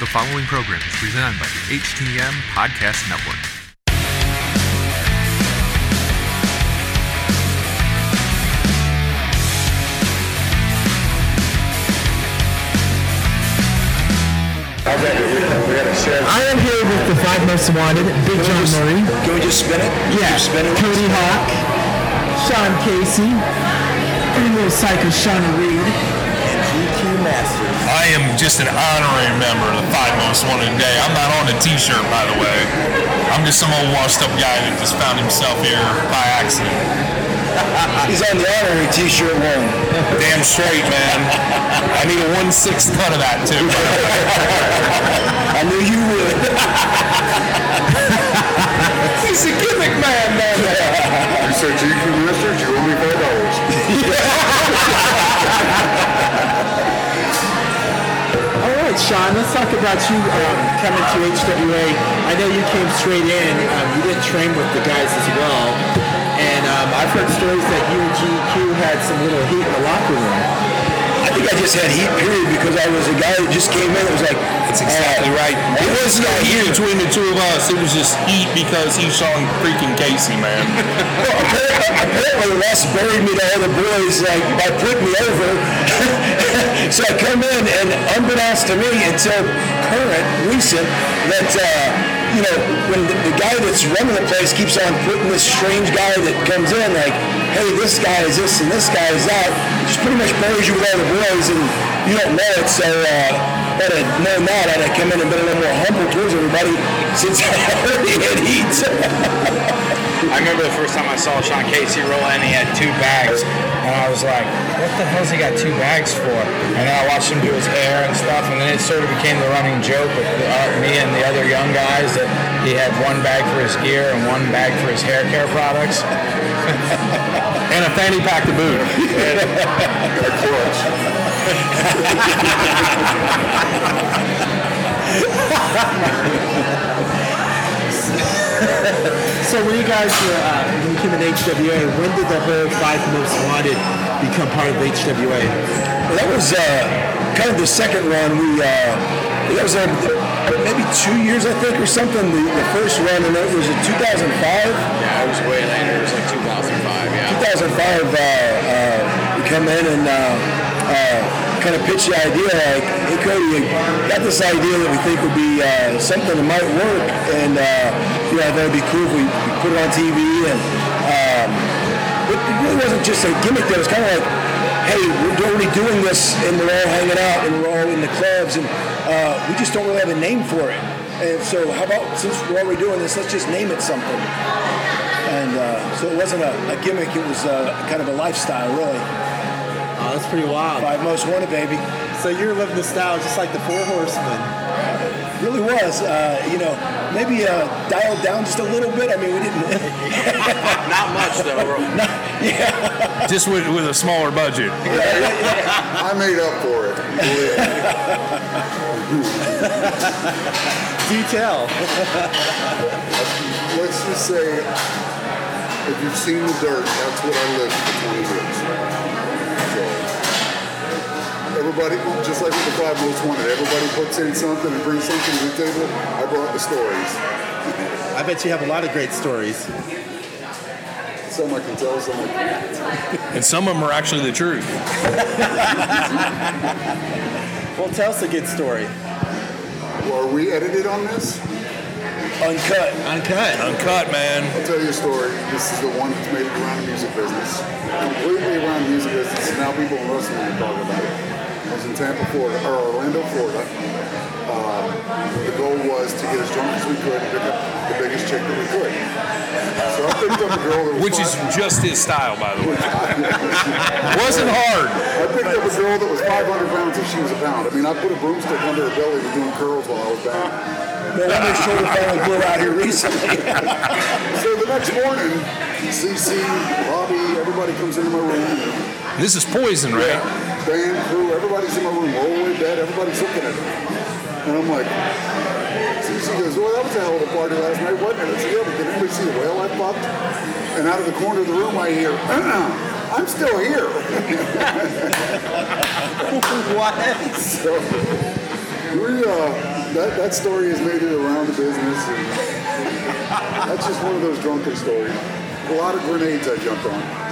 The following program is presented by the HTM Podcast Network. I am here with the five most wanted, Big John Murray. Can we just spin it? Yeah, Just spin it. Cody Hawk, Sean Casey, and little psycho Shauna Reed. GQ Masters. I am just an honorary member of the Five Most Wanted Day. I'm not on the T-shirt, by the way. I'm just some old washed-up guy that just found himself here by accident. He's on the honorary T-shirt one. Damn straight, man. I need a one-sixth cut of that too. I knew you would. He's a gimmick man, man. You said you can Masters, you owe me five dollars. Sean, let's talk about you um, coming to HWA. I know you came straight in. Um, you didn't train with the guys as well. And um, I've heard stories that you and GQ had some little heat in the locker room. I think I just had heat, period, because I was a guy that just came in. It was like, That's exactly uh, right. It It was was no not heat here. between the two of us. It was just heat because he's Sean freaking Casey, man. Well, apparently, apparently Les buried me to all the boys like by putting me over. so I come in and unbeknownst to me until current, recent, that uh, you know when the, the guy that's running the place keeps on putting this strange guy that comes in like, hey, this guy is this and this guy is that, just pretty much buries you with all the boys and you don't know it. So uh, had I known that, I'd have come in and been a little more humble towards everybody since I already had heat. I remember the first time I saw Sean Casey roll in, he had two bags. And I was like, what the hell's he got two bags for? And then I watched him do his hair and stuff, and then it sort of became the running joke with uh, me and the other young guys that he had one bag for his gear and one bag for his hair care products. And a fanny pack to boot. A clutch. So when you guys were, uh, when you came in HWA, when did the whole five most wanted become part of HWA? Well, that was uh, kind of the second run. We uh, that was uh, maybe two years, I think, or something. The, the first run, and it was in 2005. Yeah, it was way later. It was like 2005, yeah. 2005, uh, uh, we come in and uh, kind of pitch the idea like, hey Cody, got this idea that we think would be uh, something that might work, and uh, you know, that would be cool if we, put it on TV. And um, it, it really wasn't just a gimmick. Though. It was kind of like, hey, we're already doing this, and we're all hanging out, and we're all in the clubs, and uh, we just don't really have a name for it. And so, how about since we're already doing this, let's just name it something. And uh, so it wasn't a, a gimmick; it was kind of a lifestyle, really. Oh, that's pretty wild. Five most wanted, baby. So you're living the style just like the Four Horsemen. Really was. Uh, you know, maybe uh, dialed down just a little bit. I mean, we didn't. Not much, though. yeah. Just with, with a smaller budget. I made up for it. Believe me. Do tell. Let's just say, if you've seen the dirt, that's what I lived for 20 years. So, everybody, just like with the five most wanted, everybody puts in something and brings something to the table. I brought the stories. I bet you have a lot of great stories. Some I can tell, some I can't. And some of them are actually the truth. Well, tell us a good story. Well, are we edited on this? Uncut. Uncut. Uncut, man. I'll tell you a story. This is the one that's made it around the music business. Completely around the music business. And now people in wrestling are talking about it. I was in Tampa, Florida, or Orlando, Florida. Uh, the goal was to get as drunk as we could and pick up the biggest chick that we could. So I picked up a girl that was Which is just his style, by the way. Wasn't hard. I picked up a girl that was 500 pounds if she was a pound. I mean, I put a broomstick under her belly and doing curls while I was down. No wonder his shoulder finally blew out here recently. So the next morning, CC, Bobby, everybody comes into my room. This is poison, right? Band, crew, everybody's in my room, all the way bed, everybody's looking at me. And I'm like, so she goes, well, that was a hell of a party last night, wasn't it? I said, yeah, but did anybody see the whale I fucked? And out of the corner of the room, I hear, uh-uh, I'm still here. what? So we, uh, that, that story has made it around the business. That's just one of those drunken stories. A lot of grenades I jumped on.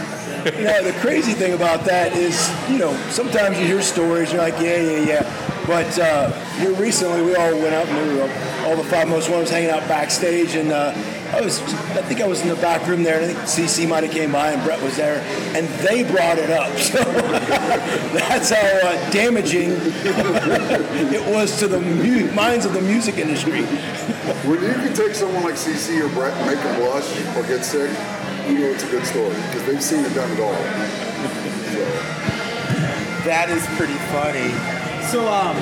You the crazy thing about that is, you know, sometimes you hear stories, and you're like, yeah, yeah, yeah. But uh, here recently, we all went out and we were all the five most ones hanging out backstage, and uh, I was, I think I was in the back room there, and I think CC might have came by, and Bret was there, and they brought it up. So that's how uh, damaging it was to the mu- minds of the music industry. When you can take someone like CC or Bret and make them blush or get sick, you know it's a good story because they've seen it done it all. That is pretty funny. So, um,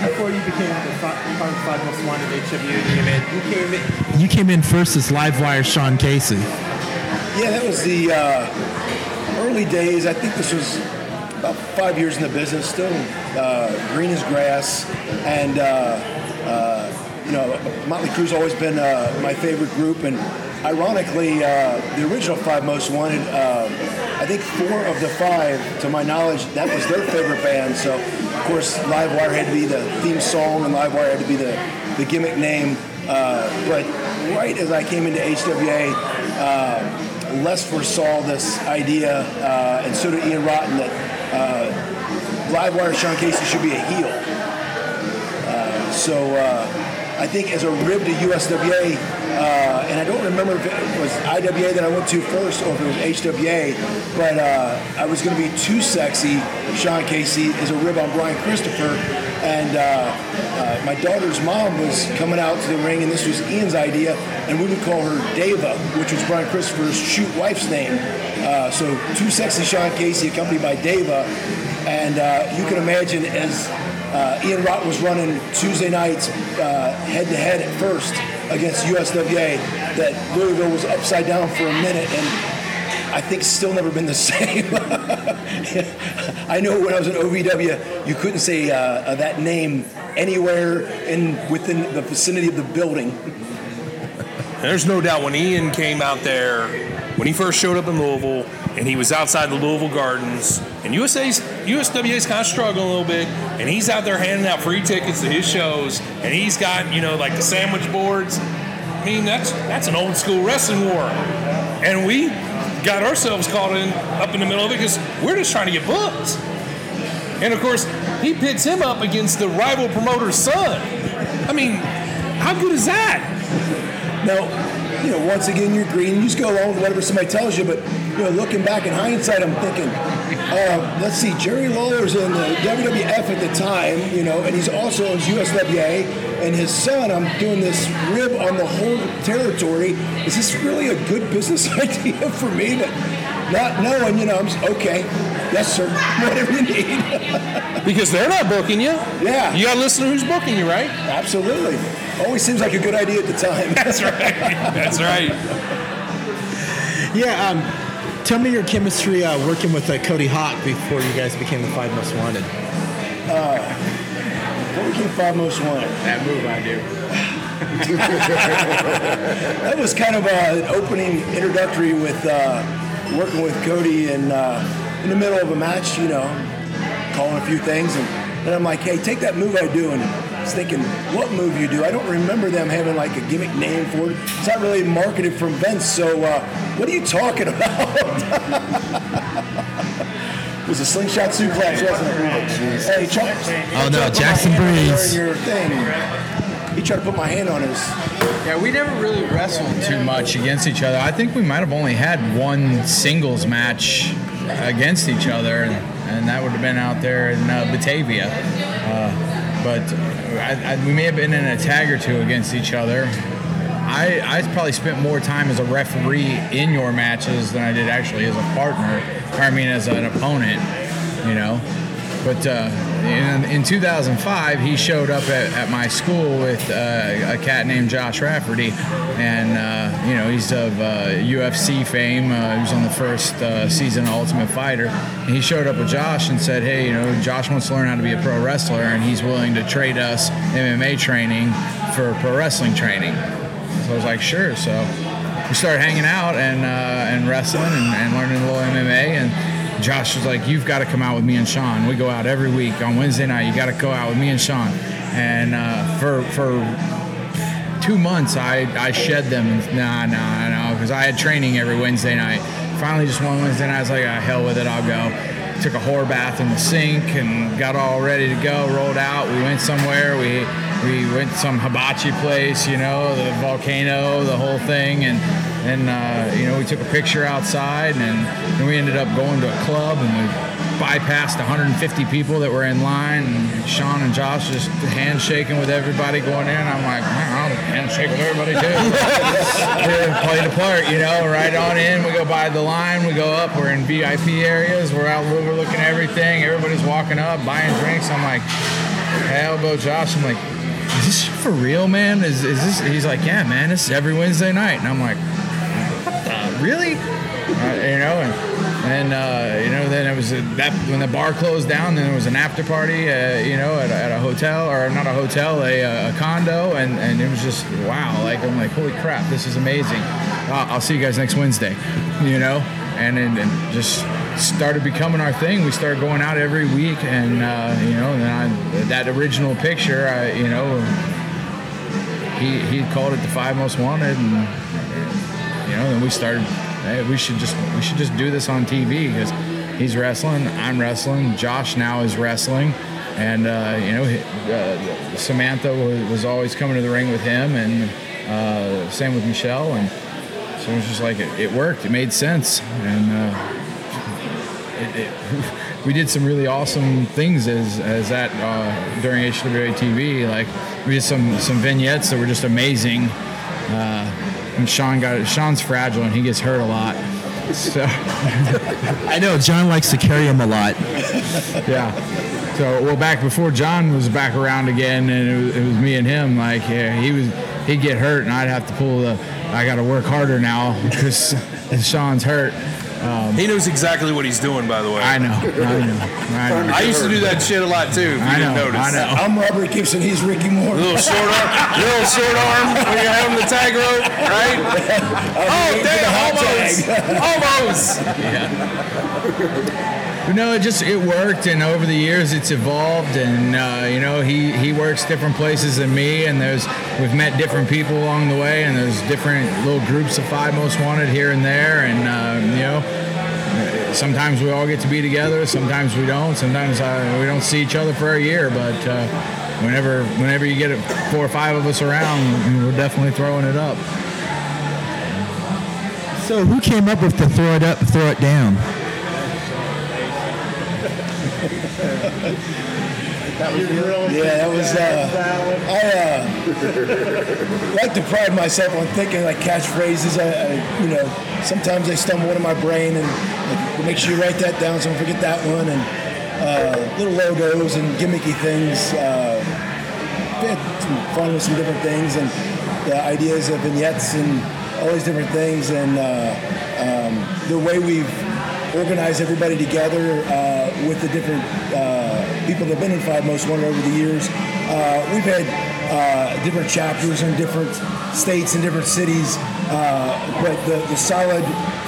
before you became the fi- five, five most wanted HW, you came in. You came in. You came in first as Livewire Sean Casey. Yeah, that was the uh, early days. I think this was about five years in the business, still uh, green as grass, and uh, uh, you know, Motley Crue's always been uh, my favorite group, and ironically, uh, the original Five Most Wanted, uh, I think four of the five, to my knowledge, that was their favorite band. So, of course, Livewire had to be the theme song, and Livewire had to be the, the gimmick name. Uh, but right as I came into HWA, uh, Les foresaw this idea, uh, and so did Ian Rotten, that uh, Livewire Sean Casey should be a heel. So I think as a rib to USWA, uh, and I don't remember if it was IWA that I went to first or if it was HWA, but uh, I was going to be too sexy. Sean Casey is a rib on Brian Christopher, and uh, uh, my daughter's mom was coming out to the ring, and this was Ian's idea, and we would call her Deva, which was Brian Christopher's shoot wife's name. Uh, so too sexy Sean Casey accompanied by Deva, and uh, you can imagine as uh, Ian Rotten was running Tuesday nights head to head at first against USWA that Louisville was upside down for a minute and I think still never been the same. I know when I was in OVW, you couldn't say uh, that name anywhere in within the vicinity of the building. There's no doubt when Ian came out there, when he first showed up in Louisville, and he was outside the Louisville Gardens, and USA's USWA's kind of struggling a little bit, and he's out there handing out free tickets to his shows, and he's got you know like the sandwich boards. I mean that's that's an old school wrestling war, and we got ourselves caught in up in the middle of it because we're just trying to get booked. And of course, he pits him up against the rival promoter's son. I mean, how good is that? Now, you know, once again, you're green. You just go along with whatever somebody tells you. But you know, looking back in hindsight, I'm thinking, uh, let's see, Jerry Lawler's in the WWF at the time, you know, and he's also in USWA. And his son, I'm doing this rib on the whole territory. Is this really a good business idea for me? But not knowing, you know, I'm just, okay, yes, sir, whatever you need. Because they're not booking you. Yeah. You got to listen to who's booking you, right? Absolutely. Always seems like a good idea at the time. That's right. That's right. Yeah. Um, tell me your chemistry uh, working with uh, Cody Hawk before you guys became the Five Most Wanted. What we keep five most wanted? That move I do. That was kind of uh, an opening introductory with uh, working with Cody and uh, in the middle of a match, you know, calling a few things. And then I'm like, hey, take that move I do. And I was thinking, what move you do? I don't remember them having like a gimmick name for it. It's not really marketed from Vince. So uh, what are you talking about? it was a slingshot suplex, wasn't it? Hey, Chuck. Oh, no, Chuck put my Jackson hand on Breeze. Your thing. He tried to put my hand on his. Yeah, we never really wrestled too much against each other. I think we might have only had one singles match against each other, and, and that would have been out there in uh, Batavia. Uh, but I, I, we may have been in a tag or two against each other. I, I probably spent more time as a referee in your matches than I did actually as a partner. Or I mean, as an opponent, you know. But uh, in, in 2005, he showed up at, at my school with uh, a cat named Josh Rafferty, and uh, you know he's of uh, UFC fame. Uh, he was on the first uh, season of Ultimate Fighter. And he showed up with Josh and said, "Hey, you know, Josh wants to learn how to be a pro wrestler, and he's willing to trade us MMA training for pro wrestling training." So I was like, "Sure." So we started hanging out and uh, and wrestling and, and learning a little MMA and. Josh was like, "You've got to come out with me and Sean. We go out every week on Wednesday night. You got to go out with me and Sean." and uh, for for two months I, I shed them nah nah nah because I had training every Wednesday night. Finally, just one Wednesday night, I was like, ah, hell with it, I'll go. Took a whore bath in the sink and got all ready to go. Rolled out. We went somewhere. We we went to some hibachi place, you know, the volcano, the whole thing, and and uh, you know we took a picture outside, and then we ended up going to a club and we bypassed 150 people that were in line, and Sean and Josh just handshaking with everybody going in. I'm like, "Man, I'll handshake with everybody too. yeah, play the part, you know, right on in. We go by the line, we go up, we're in VIP areas, we're out overlooking everything. Everybody's walking up, buying drinks. I'm like, hey, I'll Josh. I'm like, for real, man? Is, is this? He's like, yeah, man, this is every Wednesday night. And I'm like, uh, really? Uh, you know, and and uh, you know, then it was a, that when the bar closed down, then there was an after party, uh, you know, at, a- at a hotel or not a hotel, a, uh, a condo, and, and it was just wow. Like I'm like, holy crap, this is amazing. I'll, see you guys next Wednesday, you know, and and, and just started becoming our thing. We started going out every week, and uh, you know, then I, that original picture, I, you know, he he called it the five most wanted, and you know, then we started. Hey, we should just we should just do this on TV because he's wrestling, I'm wrestling, Josh now is wrestling, and uh, you know, uh, Samantha was, was always coming to the ring with him, and uh, same with Michelle, and so it was just like it, it worked, it made sense, and. Uh, it, it, we did some really awesome things as as that uh, during HWA TV. Like we did some some vignettes that were just amazing. Uh, and Sean got Sean's fragile and he gets hurt a lot. So I know John likes to carry him a lot. yeah. So well, back before John was back around again, and it was, it was me and him. Like yeah, he was, he'd get hurt, and I'd have to pull the. I got to work harder now because Sean's hurt. Um, He knows exactly what he's doing, by the way. I know, I know, I know. I used to do that shit a lot too. If you I didn't know, notice. I know. I'm Robert Gibson. He's Ricky Morton. Little short arm, little short arm when you're him the tag rope, right? oh damn! Almost, almost. You know, it just it worked, and over the years it's evolved, and uh, you know he he works different places than me, and there's we've met different people along the way, and there's different little groups of five most wanted here and there, and uh, you know sometimes we all get to be together, sometimes we don't, sometimes uh, we don't see each other for a year, but uh, whenever whenever you get four or five of us around, we're definitely throwing it up. So who came up with the throw it up, throw it down? That was Yeah, that was. Uh, I uh, like to pride myself on thinking like catchphrases. I, I, you know, sometimes they stumble into my brain, and like, make sure you write that down so I don't forget that one. And uh, little logos and gimmicky things. Uh, had fun with some different things, and the ideas of vignettes and all these different things, and uh, um, the way we've organized everybody together uh, with the different uh, people that have been in Five Most Wanted over the years. Uh, we've had uh, different chapters in different states and different cities, uh, but the, the solid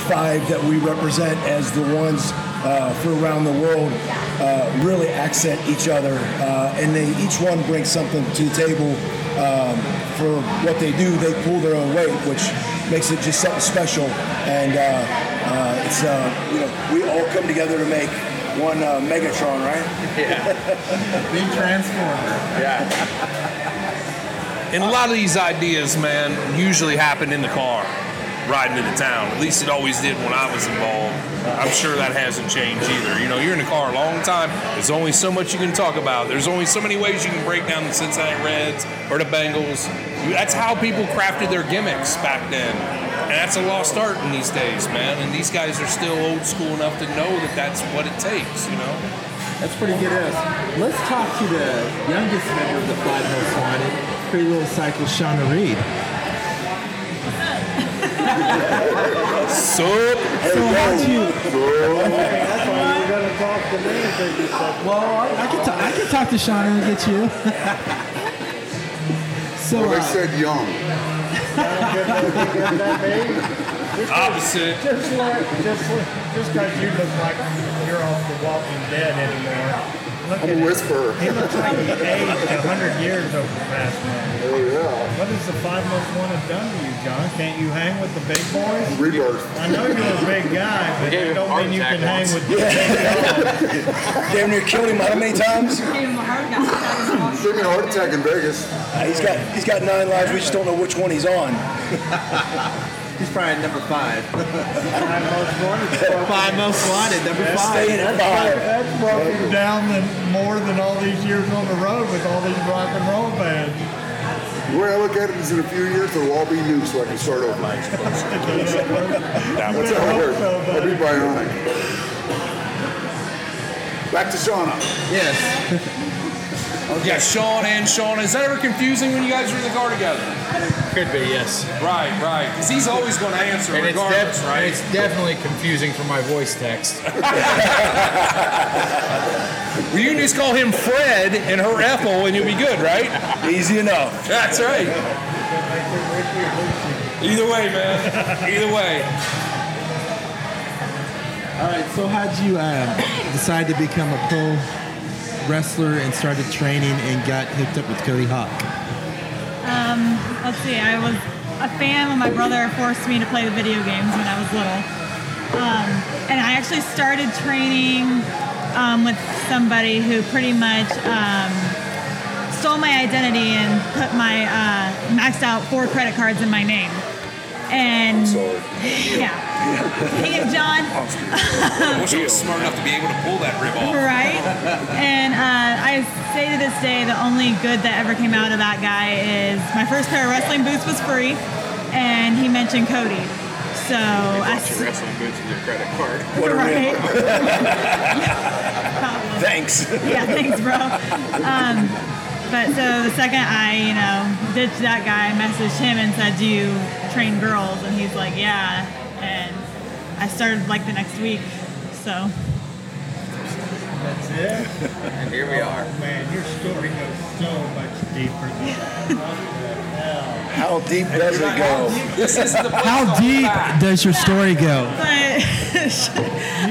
five that we represent as the ones uh, for around the world uh, really accent each other, uh, and they each one brings something to the table um, for what they do. They pull their own weight, which makes it just something special. And uh, uh, it's uh, you know we all come together to make one uh, Megatron, right? Yeah, Big transformer. Yeah. And a lot of these ideas, man, usually happen in the car, riding into town. At least it always did when I was involved. I'm sure that hasn't changed either. You know, you're in the car a long time. There's only so much you can talk about. There's only so many ways you can break down the Cincinnati Reds or the Bengals. That's how people crafted their gimmicks back then. And that's a lost art in these days, man. And these guys are still old school enough to know that that's what it takes, you know? That's pretty good ass. Let's talk to the youngest member of the Five Most Wanted, pretty little cycle, Shauna Reed. So, So how'd you? Well, I can talk. I can talk to Shauna and get you. so Well, they uh, said young. opposite. Just let, just let, just because you look like you're off the Walking Dead anymore. I'm a whisperer. He looks like he aged a hundred years over the past month. Oh yeah. What has the five most wanted done to you, John? Can't you hang with the big boys? Rebirth. I know you're a big guy, but gave that don't heart mean you attack can hang with the big dogs. Damn near killed him how many times? Gave me a heart attack in Vegas. Uh, he's got he's got nine lives. We just don't know which one he's on. He's probably number five. Five most wanted. five most wanted, number Staying five. at five. That's broken down than more than all these years on the road with all these rock and roll bands. The way I look at it is in a few years it'll all be new so I can start over. That's how it works. I'll be bionic. Back to Shauna. Yes. Yeah, Sean and Sean. Is that ever confusing when you guys are in the car together? Could be, yes. Right, right. Because he's always going to answer And it's, def- right? it's definitely confusing for my voice text. Well, you can just call him Fred and her Ethel, and you'll be good, right? Easy enough. That's right. Either way, man. Either way. All right. So how'd you uh, decide to become a pro wrestler and started training and got hooked up with Cody Hawk? Let's see. I was a fan when my brother forced me to play the video games when I was little, um, and I actually started training um, with somebody who pretty much um, stole my identity and put my uh, maxed out four credit cards in my name. And yeah, he and John. I wish I was smart enough to be able to pull that rib off. Right? And uh, I say to this day, the only good that ever came out of that guy is my first pair of wrestling boots was free, and he mentioned Cody. So I Bought your wrestling boots with your credit card. What a right? rip. Thanks. yeah, thanks, bro. Um, but so the second I, you know, ditched that guy, I messaged him and said, "Do you train girls?" And he's like, "Yeah." And I started like the next week. So That's it? And here we are. Man, your story goes so much deeper than that. What the hell? How deep does it go? This is the place How deep does your story go? but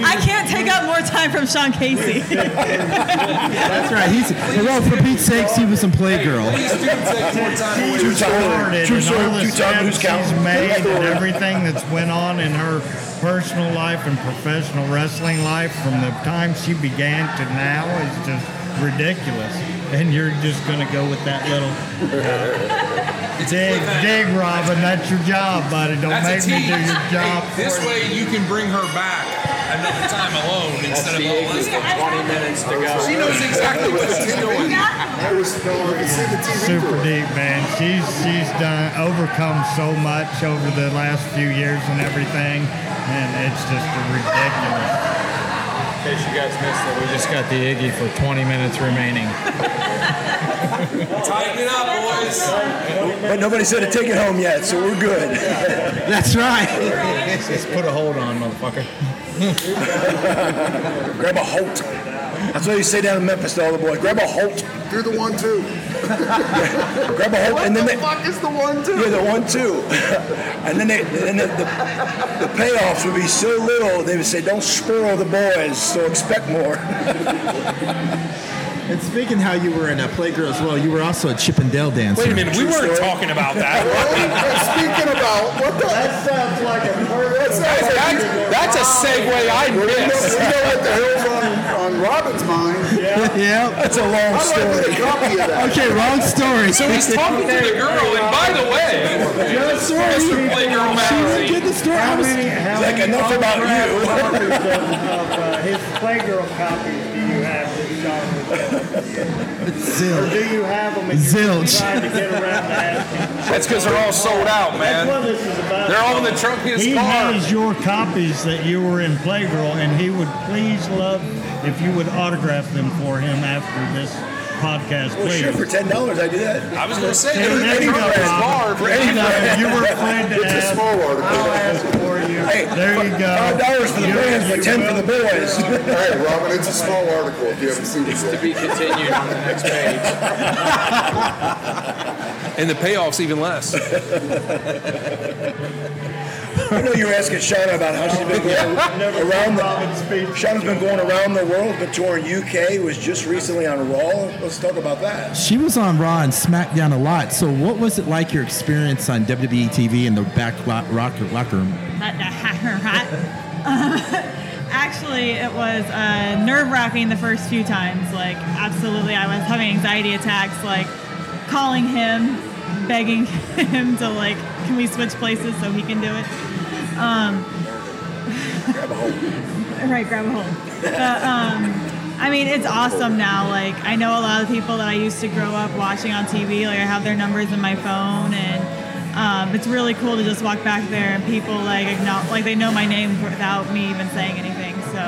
I can't take up more time from Sean Casey. That's right. He's well, for Pete's sakes, he was some playgirl. Please do take more time away. Two time started True and story. all the Two time. Who's steps she's counting? made and everything that's went on in her personal life and professional wrestling life from the time she began to now is just ridiculous. And you're just gonna go with that little uh, dig, dig, Robin. That's your job, buddy. Don't That's make me do your job. Hey, this way you can bring her back another time alone instead of all this. 20 minutes to go. She knows exactly what she's doing. I was no, you can see the TV super deep, man. She's she's done overcome so much over the last few years and everything, and it's just ridiculous. In case you guys missed it, we just got the Iggy for 20 minutes remaining. Tighten it up, boys. But nobody said to take it home yet, so we're good. That's right. Just put a hold on, motherfucker. Grab a Holt. That's what you say down in Memphis to all the boys. Grab a Holt. Do the one two. Grab a Holt, What and then the they, fuck is the one two? Yeah, the one two. and then they, and the, the, the payoffs would be so little, they would say, don't spoil the boys, so expect more. And speaking how you were in a playgirl as well, you were also a Chippendale dancer. Wait a minute, we weren't talking about that. Speaking about what the That sounds like a murder. that sounds like you- That's a segue I Well, you know, missed. you know what the hell's on, on Robin's mind. yeah. That's a long I get story. a copy of that? Okay, wrong story. So he's talking to the girl, and by the way, No story. Mr. Playgirl She didn't magazine. get the story. How many, how Like, many enough about you. copies of, of uh, his Playgirl copies do you have that Sean was Or Zilch. do you have them and you're Zilch. to get around to? That's because they're all sold out, That's what man. this is about. They're all in the trunk of his He car. has your copies that you were in Playgirl, and he would please love if you would autograph them for him after this podcast, Well, please. sure, for ten dollars I do that. I was going to say, There they're in you go, trunk of his Rob. car. For any No, brand. you were afraid to It's a ask. small article. I'll ask for you. Hey, there you go. Five dollars for the You- brands, but you ten for the boys. Hey, Robin, it's a small article if you haven't seen it it's To be continued on the next page. and the payoff's even less. I know you were asking Shauna about how she's been going around the. Shauna's been going around the world, but touring UK was just recently on Raw. Let's talk about that. She was on Raw and SmackDown a lot. So, what was it like your experience on WWE TV in the back lo- rock, locker room? Actually, it was uh, nerve wracking the first few times. Like, absolutely, I was having anxiety attacks. Like, calling him, begging him to like, can we switch places so he can do it? Um, Grab a hold. right, grab a hold. But, um, I mean, it's awesome now. Like, I know a lot of people that I used to grow up watching on TV. Like, I have their numbers in my phone, and um, it's really cool to just walk back there and people like acknowledge, like they know my name without me even saying anything. So,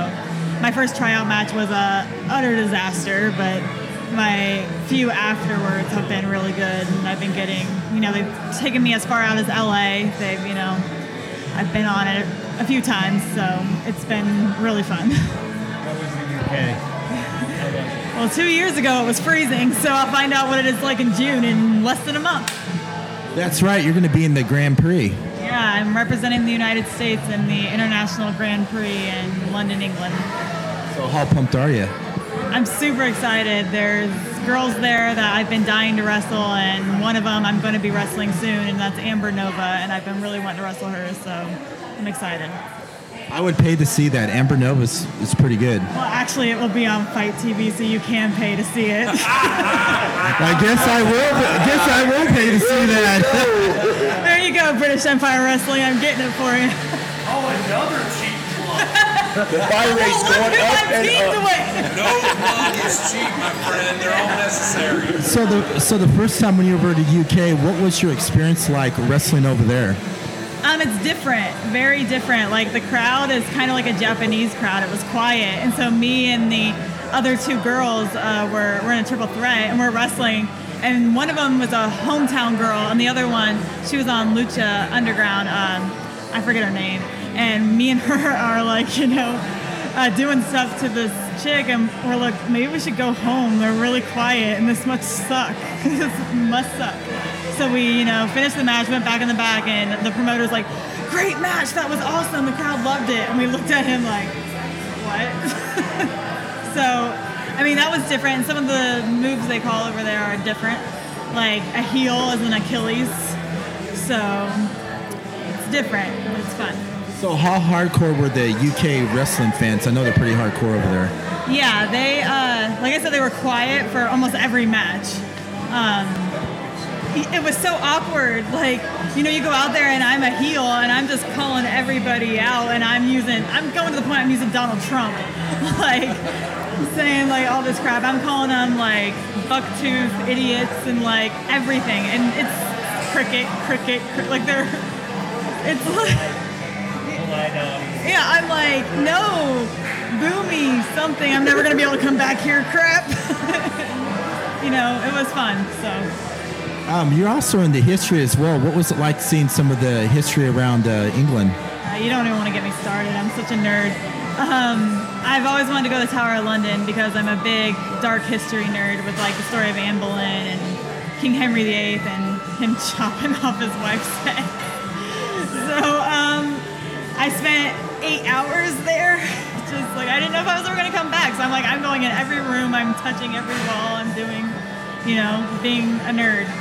my first tryout match was a utter disaster, but my few afterwards have been really good, and I've been getting, you know, they've taken me as far out as LA. They've, you know, I've been on it a few times, so it's been really fun. Okay. Well, two years ago it was freezing, so I'll find out what it is like in June in less than a month. That's right. You're going to be in the Grand Prix. Yeah, I'm representing the United States in the International Grand Prix in London, England. So, how pumped are you? I'm super excited. There's girls there that I've been dying to wrestle, and one of them I'm going to be wrestling soon, and that's Amber Nova, and I've been really wanting to wrestle her, so I'm excited. I would pay to see that. Amber Nova's is pretty good. Well, actually, it will be on FITE TV, so you can pay to see it. I guess I will. I guess I will pay to see that. there you go, British Empire Wrestling. I'm getting it for you. Oh, another cheap plug. The buy rate's Look going up and up. with. No plug is cheap, my friend. They're all necessary. so the so the first time when you were to UK, what was your experience like wrestling over there? Um, it's different, very different. Like the crowd is kind of like a Japanese crowd. It was quiet, and so me and the other two girls uh, were were in a triple threat, and we're wrestling. And one of them was a hometown girl, and the other one she was on Lucha Underground. Um, I forget her name. And me and her are like, you know, uh, doing stuff to this chick, and we're like, maybe we should go home. They're really quiet, and this must suck. this must suck. So we, you know, finished the match, went back in the back, and the promoter's like, "Great match, that was awesome. The crowd loved it." And we looked at him like, "What?" so, I mean, that was different. Some of the moves they call over there are different. Like a heel is an Achilles, so it's different, it's fun. So how hardcore were the UK wrestling fans? I know they're pretty hardcore over there. Yeah, they, uh, like I said, they were quiet for almost every match. Um, it was so awkward. Like, you know, you go out there and I'm a heel and I'm just calling everybody out and I'm using, I'm going to the point I'm using Donald Trump. like, saying like all this crap. I'm calling them like bucktooth idiots and like everything. And it's cricket, cricket, cri- like they're, it's like, yeah, I'm like, no, boomy something. I'm never gonna be able to come back here, crap. you know, it was fun. So Um, you're also in the history as well. What was it like seeing some of the history around uh, England? uh, you don't even want to get me started. I'm such a nerd. Um, I've always wanted to go to the Tower of London because I'm a big dark history nerd with like the story of Anne Boleyn and King Henry VIII and him chopping off his wife's head. So I spent eight hours there. Just like I didn't know if I was ever gonna come back. So I'm like I'm going in every room. I'm touching every wall. I'm doing, you know, being a nerd.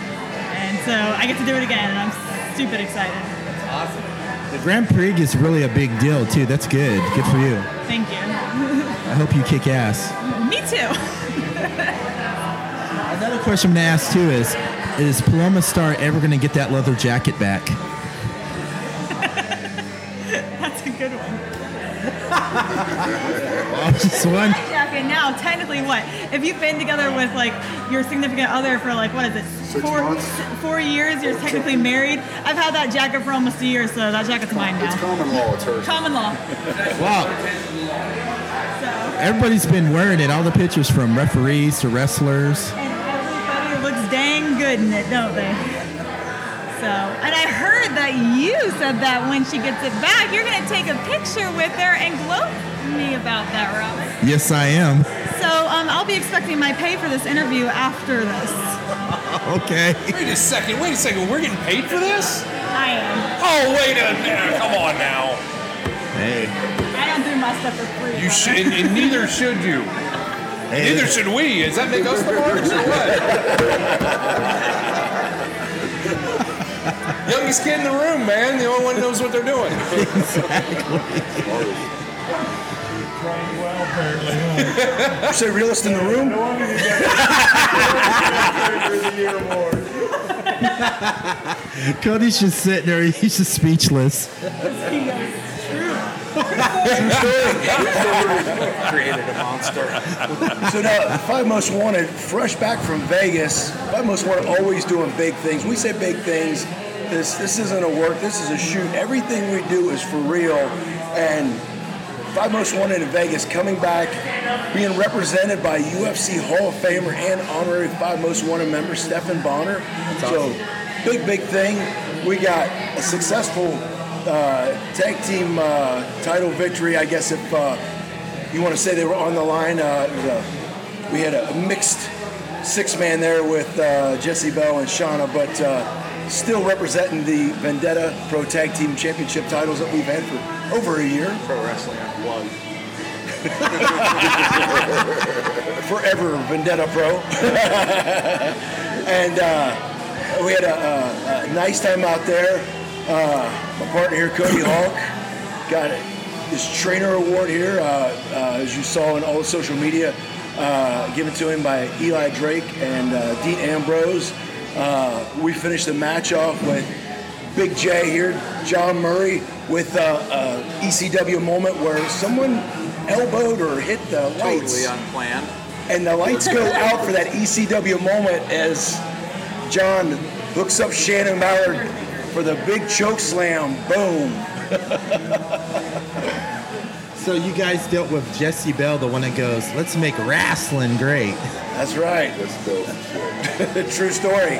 And so I get to do it again, and I'm stupid excited. Awesome. The Grand Prix is really a big deal too. That's good. Good for you. Thank you. I hope you kick ass. Me too. Another question I'm gonna ask too is: Is Paloma Star ever gonna get that leather jacket back? Just one. Jacket now, technically, what? If you've been together with like your significant other for like what is it? Six four, months. four years. You're technically married. I've had that jacket for almost a year, so that jacket's mine now. It's now. common law, it's hers. Common law. Wow. So, Everybody's been wearing it. All the pictures from referees to wrestlers. and everybody looks dang good in it, don't they? So, and I heard that you said that when she gets it back, you're gonna take a picture with her and gloat me about that, Robin. Yes, I am. So um, I'll be expecting my pay for this interview after this. Okay. Wait a second. Wait a second. We're getting paid for this? I am. Oh, wait a minute. Come on now. Hey. I don't do my stuff for free. You should, and, and neither should you. Hey, Neither should we. Does that make us the marks or what? Youngest kid in the room, man. The only one knows what they're doing. You say realist in the room? Cody's just sitting there. He's just speechless. Created a monster. So now, Five Most Wanted, fresh back from Vegas. Five Most Wanted always doing big things. We say big things. This this isn't a work. This is a shoot. Everything we do is for real. And Five Most Wanted in Vegas coming back, being represented by UFC Hall of Famer and honorary Five Most Wanted member Stephan Bonnar. So big big thing. We got a successful uh, tag team uh, title victory. I guess if. Uh, you want to say they were on the line. Uh, a, we had a mixed six man there with uh, Jessie Belle and Shauna, but uh, still representing the Vendetta Pro Tag Team Championship titles that we've had for over a year. Pro wrestling one. Forever Vendetta Pro. and uh, we had a, a, a nice time out there. Uh, my partner here, Cody Hawk, got his trainer award here, uh, uh, as you saw in all the social media, uh, given to him by Eli Drake and uh, Dean Ambrose. Uh, we finished the match off with Big J here, John Murray, with uh, a ECW moment where someone elbowed or hit the lights Totally unplanned. and the lights go out for that ECW moment as John hooks up Shannon Mallard for the big choke slam. Boom. So you guys dealt with Jessie Belle, the one that goes, "Let's make wrestling great." That's right. That's dope as shit. True story.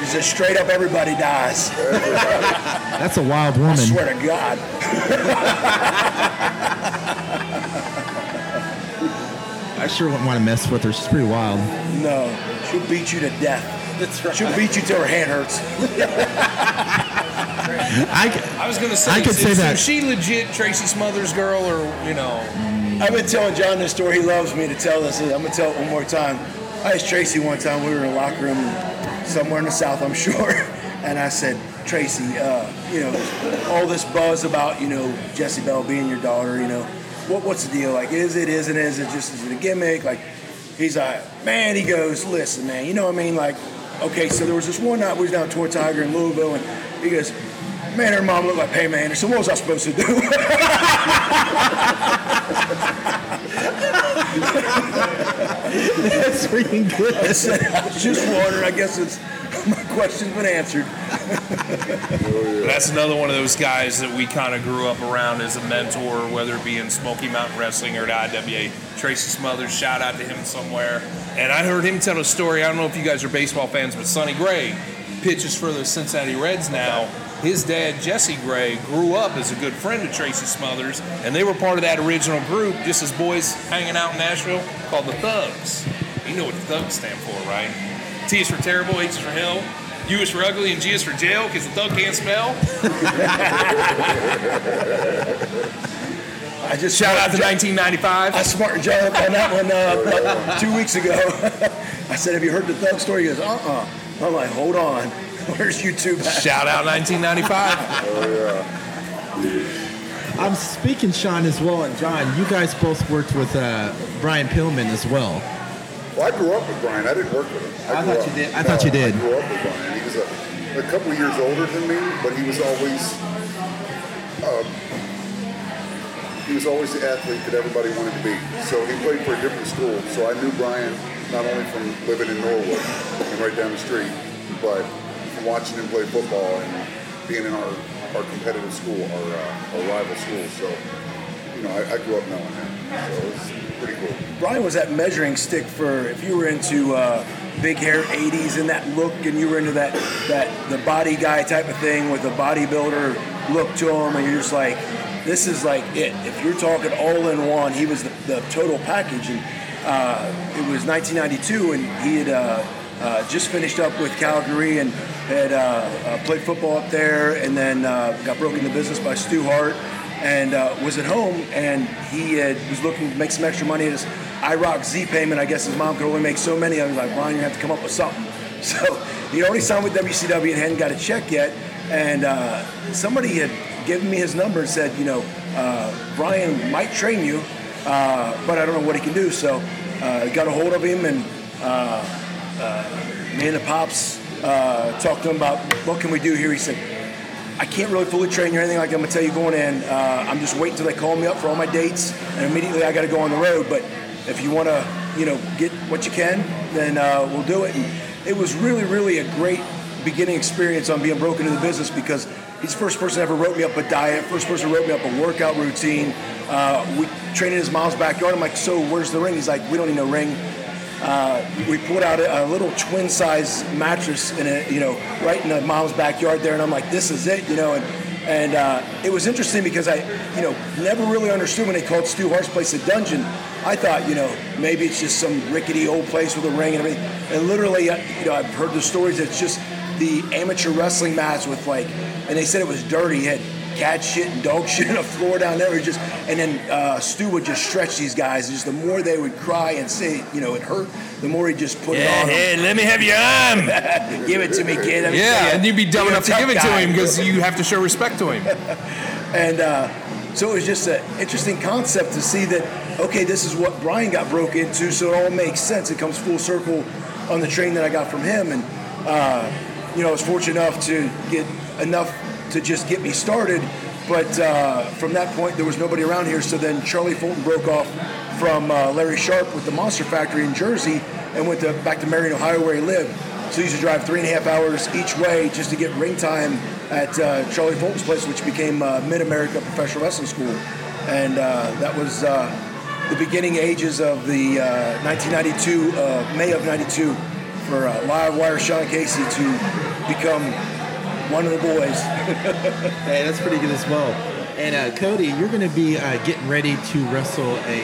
He says straight up everybody dies. That's a wild woman. I woman. swear to God. I sure wouldn't want to mess with her. She's pretty wild. No, she'll beat you to death. That's right. She'll beat you till her hand hurts. I, c- I was gonna say, I could is, say is that. she legit Tracy Smothers girl, or you know? I've been telling John this story. He loves me to tell this. I'm gonna tell it one more time. I asked Tracy one time. We were in a locker room somewhere in the south, I'm sure, and I said, Tracy, uh, you know, all this buzz about you know Jessie Belle being your daughter. You know, what what's the deal? Like, is it? Isn't? Is it just is it a gimmick? Like, he's like, man. He goes, listen, man. You know what I mean? Like, okay. So there was this one night we was down at Tour Tiger in Louisville, and he goes. Man, her mom looked like Pam Anderson. What was I supposed to do? That's freaking I good. said, I was just wondering. I guess it's my question's been answered. That's another one of those guys that we kind of grew up around as a mentor, whether it be in Smoky Mountain Wrestling or at IWA. Tracy Smothers, shout out to him somewhere. And I heard him tell a story. I don't know if you guys are baseball fans, but Sonny Gray pitches for the Cincinnati Reds now. His dad, Jesse Gray, grew up as a good friend of Tracy Smothers, and they were part of that original group, just as boys hanging out in Nashville, called the Thugs. You know what the Thugs stand for, right? T is for terrible, H is for hell, U is for ugly, and G is for jail because the thug can't spell. I just Shout out to smartened 1995. I John up on that one uh, two weeks ago. I said, "Have you heard the thug story?" He goes, "Uh-uh." I'm like, "Hold on, where's YouTube?" At? Shout out 1995. oh, yeah. I'm speaking Sean as well, and John. You guys both worked with uh, Brian Pillman as well. Well, I grew up with Brian. I didn't work with him. I grew thought up- you did- I thought you did. I grew up with Brian. He was a, a couple of years older than me, but he was always um, he was always the athlete that everybody wanted to be. So he played for a different school. So I knew Brian not only from living in Norwood and right down the street, but from watching him play football and being in our, our competitive school, our, uh, our rival school. So, you know, I, I grew up knowing him. So pretty cool. Brian was that measuring stick for if you were into uh, big hair 80s and that look, and you were into that that the body guy type of thing with a bodybuilder look to him, and you're just like, this is like it. If you're talking all in one, he was the, the total package. And uh, it was 1992, and he had uh, just finished up with Calgary and had uh, uh, played football up there, and then uh, got broken into business by Stu Hart, and uh, was at home, and he had, was looking to make some extra money his IROC Z payment. I guess his mom could only make so many. I was like, Brian, you have to come up with something. So he already signed with WCW and hadn't got a check yet, and somebody had given me his number and said, you know, Brian might train you, but I don't know what he can do. So uh, got a hold of him and uh, me and pops uh, talked to him about what can we do here. He said, I can't really fully train you or anything like I'm gonna tell you going in. Uh, I'm just waiting till they call me up for all my dates, and immediately I got to go on the road. But if you want to, you know, get what you can, then uh, we'll do it. And it was really, really a great beginning experience on being broken into the business because he's the first person ever wrote me up a diet, first person wrote me up a workout routine. Uh, we trained in his mom's backyard. I'm like, so where's the ring? He's like, we don't need no ring. Uh, we put out a, a little twin size mattress in a, you know, right in the mom's backyard there, and I'm like, this is it, you know, and and uh, it was interesting because I, you know, never really understood when they called Stu Hart's place a dungeon. I thought, you know, maybe it's just some rickety old place with a ring and everything. And literally, uh, you know, I've heard the stories it's just the amateur wrestling mats with like, and they said it was dirty. It had cat shit and dog shit on the floor down there. Just, and then uh, Stu would just stretch these guys. Just the more they would cry and say, you know, it hurt, the more he just put it on. them. let me have your arm. Give it to me, kid. Me Yeah, and you'd be dumb enough to give it to guy. him because you have to show respect to him. And uh, so it was just an interesting concept to see that, okay, this is what Brian got broke into, so it all makes sense. It comes full circle on the train that I got from him. And, uh, you know, I was fortunate enough to get enough to just get me started. But uh, from that point, there was nobody around here. So then Charlie Fulton broke off from uh, Larry Sharpe with the Monster Factory in Jersey and went to, back to Marion, Ohio, where he lived. So he used to drive three and a half hours each way just to get ring time at uh, Charlie Fulton's place, which became uh, Mid America Professional Wrestling School. And uh, that was uh, the beginning ages of the uh, 1992, uh, May of 92, for Live Wire Sean Casey to become one of the boys. Hey, that's pretty good as well. And uh, Cody, you're going to be uh, getting ready to wrestle a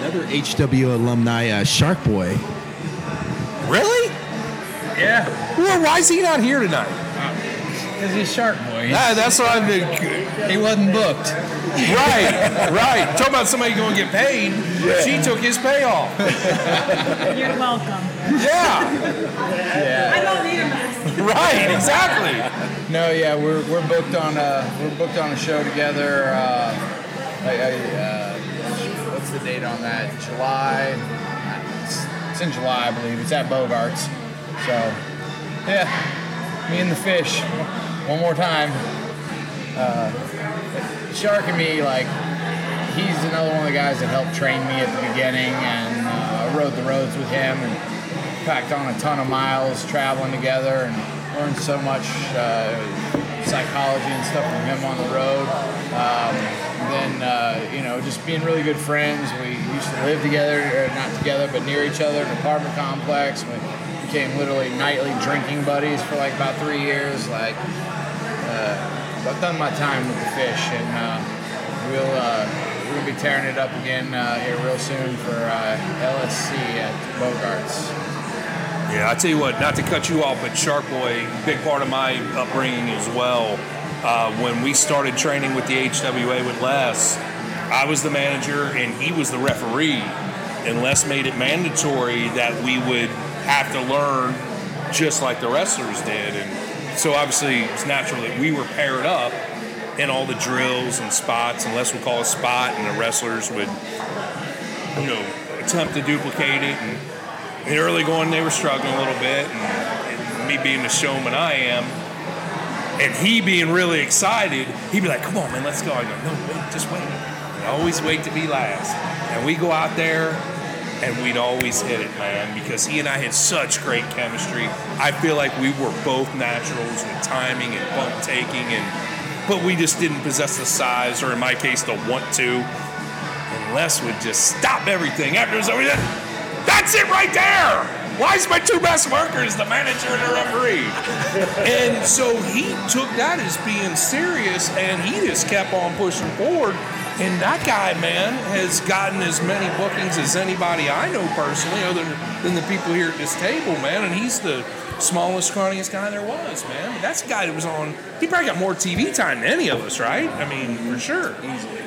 another HW alumni, uh, Shark Boy. Really? Yeah, Well, why is he not here tonight? because he's Shark Boy. Ah, that's what I've been. He wasn't booked. Right, right. Talk about somebody going to get paid. She took his payoff. You're welcome. Yeah, I don't need a mask. right, exactly. No, yeah, we're, we're booked on a we're booked on a show together. Uh, I, I, uh, what's the date on that? July. It's, in July, I believe. It's at Bogarts. So, yeah, me and the fish. One more time. Uh, Shark and me, like, he's another one of the guys that helped train me at the beginning, and uh, rode the roads with him and packed on a ton of miles traveling together and learned so much uh, psychology and stuff from him on the road. Um, then, uh, you know, just being really good friends. We used to live together, or not together, but near each other in an apartment complex. We became literally nightly drinking buddies for like about three years. Like, uh, I've done my time with the fish, and uh, we'll uh, gonna be tearing it up again uh, here real soon for uh, LSC at Bogarts. Yeah, I tell you what, not to cut you off, but Shark Boy, big part of my upbringing as well. Uh, when we started training with the HWA with Les, I was the manager and he was the referee. And Les made it mandatory that we would have to learn just like the wrestlers did. And so obviously it's natural that we were paired up in all the drills and spots, and Les would call a spot, and the wrestlers would, you know, attempt to duplicate it. And in early going, they were struggling a little bit, and, and me being the showman I am, and he being really excited, he'd be like, "Come on, man, let's go." I go, "No, wait, just wait. I always wait to be last." And we go out there, and we'd always hit it, man, because he and I had such great chemistry. I feel like we were both naturals with timing and bump taking, and but we just didn't possess the size, or in my case, the want to. Les would just stop everything after over. That's it right there. Why is my two best workers the manager and the referee? and so he took that as being serious, and he just kept on pushing forward. And that guy, man, has gotten as many bookings as anybody I know personally, other than the people here at this table, man. And he's the smallest, scrawniest guy there was, man. That's a guy that was on. He probably got more TV time than any of us, right? I mean, for sure, easily.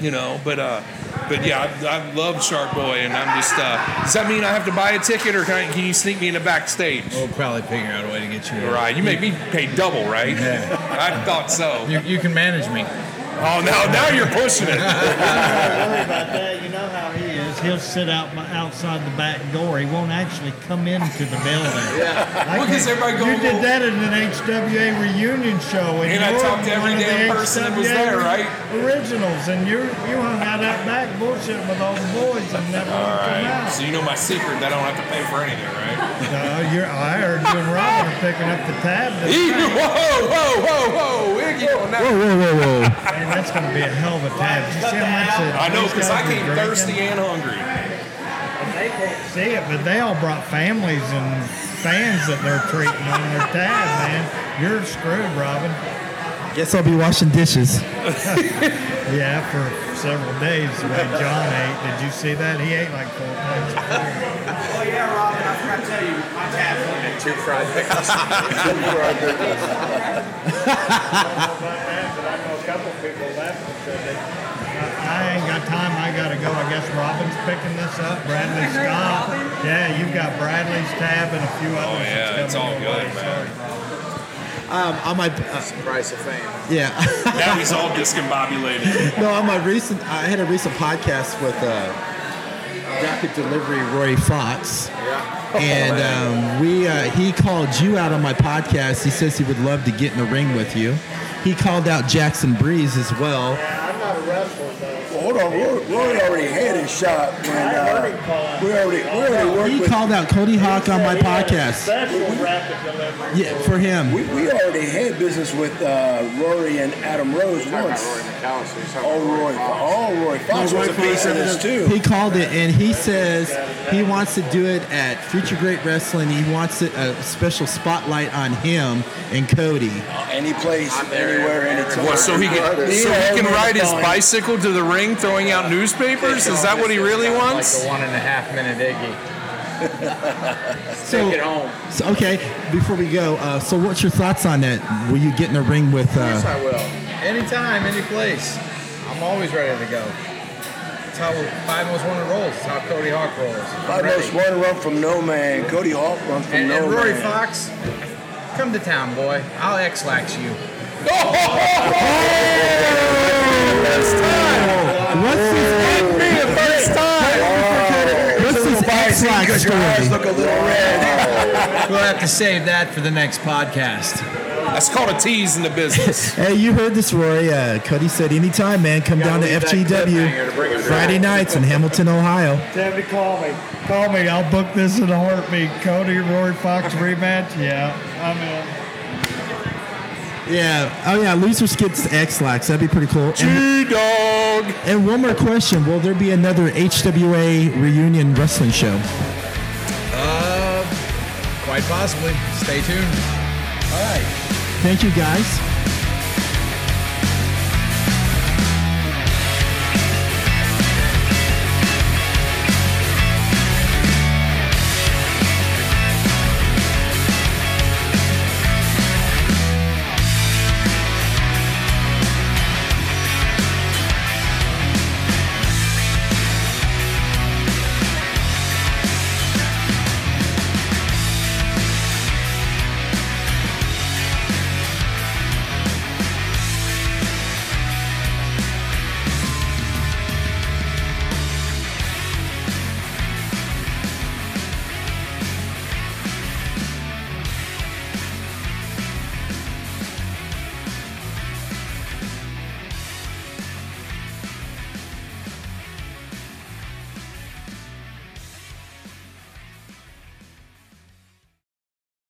You know, but uh, but yeah, I, I love Shark Boy, and I'm just. Uh, does that mean I have to buy a ticket, or can, I, can you sneak me in the backstage? We'll probably figure out a way to get you. in. Right, you make me pay double, right? Yeah. I thought so. You, you can manage me. Oh, now now you're pushing it. Don't worry about that. You know how he is. He'll sit out outside the back door. He won't actually come into the building. Yeah. I Well, 'cause everybody go- You did that at an HWA reunion show, and, And I talked to every one of the damn person that was there, right? Originals, and you you hung out that back bullshit with all the boys and never All would come out. So you know my secret that I don't have to pay for anything, right? No, you're, I heard you and Robin are picking up the tab. this Whoa, whoa, whoa, whoa, Iggy on that. Whoa, whoa, whoa, whoa. Man, that's going to be a hell of a tab. Did you see how much that I know because I guys were came drinking? thirsty and hungry. They can't see it, but they all brought families and fans that they're treating on their tab, man. You're screwed, Robin. Guess I'll be washing dishes. Yeah, for several days the way John ate. Did you see that? He ate like four plates. Oh yeah, Robin, I forgot to tell you, my tab's only been two fried pickles. I ain't got time. I got to go. I guess Robin's picking this up. Bradley Scott. Yeah, you've got Bradley's tab and a few others. Oh, yeah, that's it's all coming your good, way. man. Um, on my uh, Price of fame. yeah. Now he's all discombobulated. no, on my recent, I had a recent podcast with uh, Rapid Delivery Roy Fox, and um, we uh, he called you out on my podcast. He says he would love to get in the ring with you. He called out Jackson Breeze as well. I'm not a wrestler, though. Well, hold on, Roy, Roy already had his shot when uh, we already we already worked He with. called out Cody Hawk on my podcast. Special rapid. Yeah, for him. We, we already had business with uh, Rory and Adam Rose once. Roy McAllister. He's talking Oh, about Roy, Fox. oh, Roy Fox was a piece of this too. He called it, and he says he wants to do it at Future Great Wrestling. He wants it, a special spotlight on him and Cody. Any place, anywhere, anytime. What, so he can so he can ride his bicycle to the ring, throwing out newspapers? Is that what he really wants? Like wants? the one and a half minute Iggy. So, Take it home. so, okay, before we go, uh, so what's your thoughts on that? Will you get in the ring with? Yes, Uh, I will. Anytime, any place. I'm always ready to go. That's how five most wanted rolls. That's how Cody Hawk rolls. I'm Five most one run from no man. Cody Hawk runs from And, no and Rory man. Fox, come to town, boy. I'll Ex-Lax you. what's this? What's this Ex-Lax Because your eyes look a little red. We'll have to save that for the next podcast. That's called a tease in the business. Hey, you heard this, Rory. Uh, Cody said, anytime, man, come down to leave to FGW Friday nights in Hamilton, Ohio. Debbie, call me. Call me. I'll book this in a heartbeat. Cody, Roy Fox rematch. Yeah, I'm in. Yeah. Oh, yeah. Losers gets Ex-Lax. That'd be pretty cool. G-Dog. and one more question. Will there be another HWA reunion wrestling show? Uh, quite possibly. Stay tuned. Thank you, guys.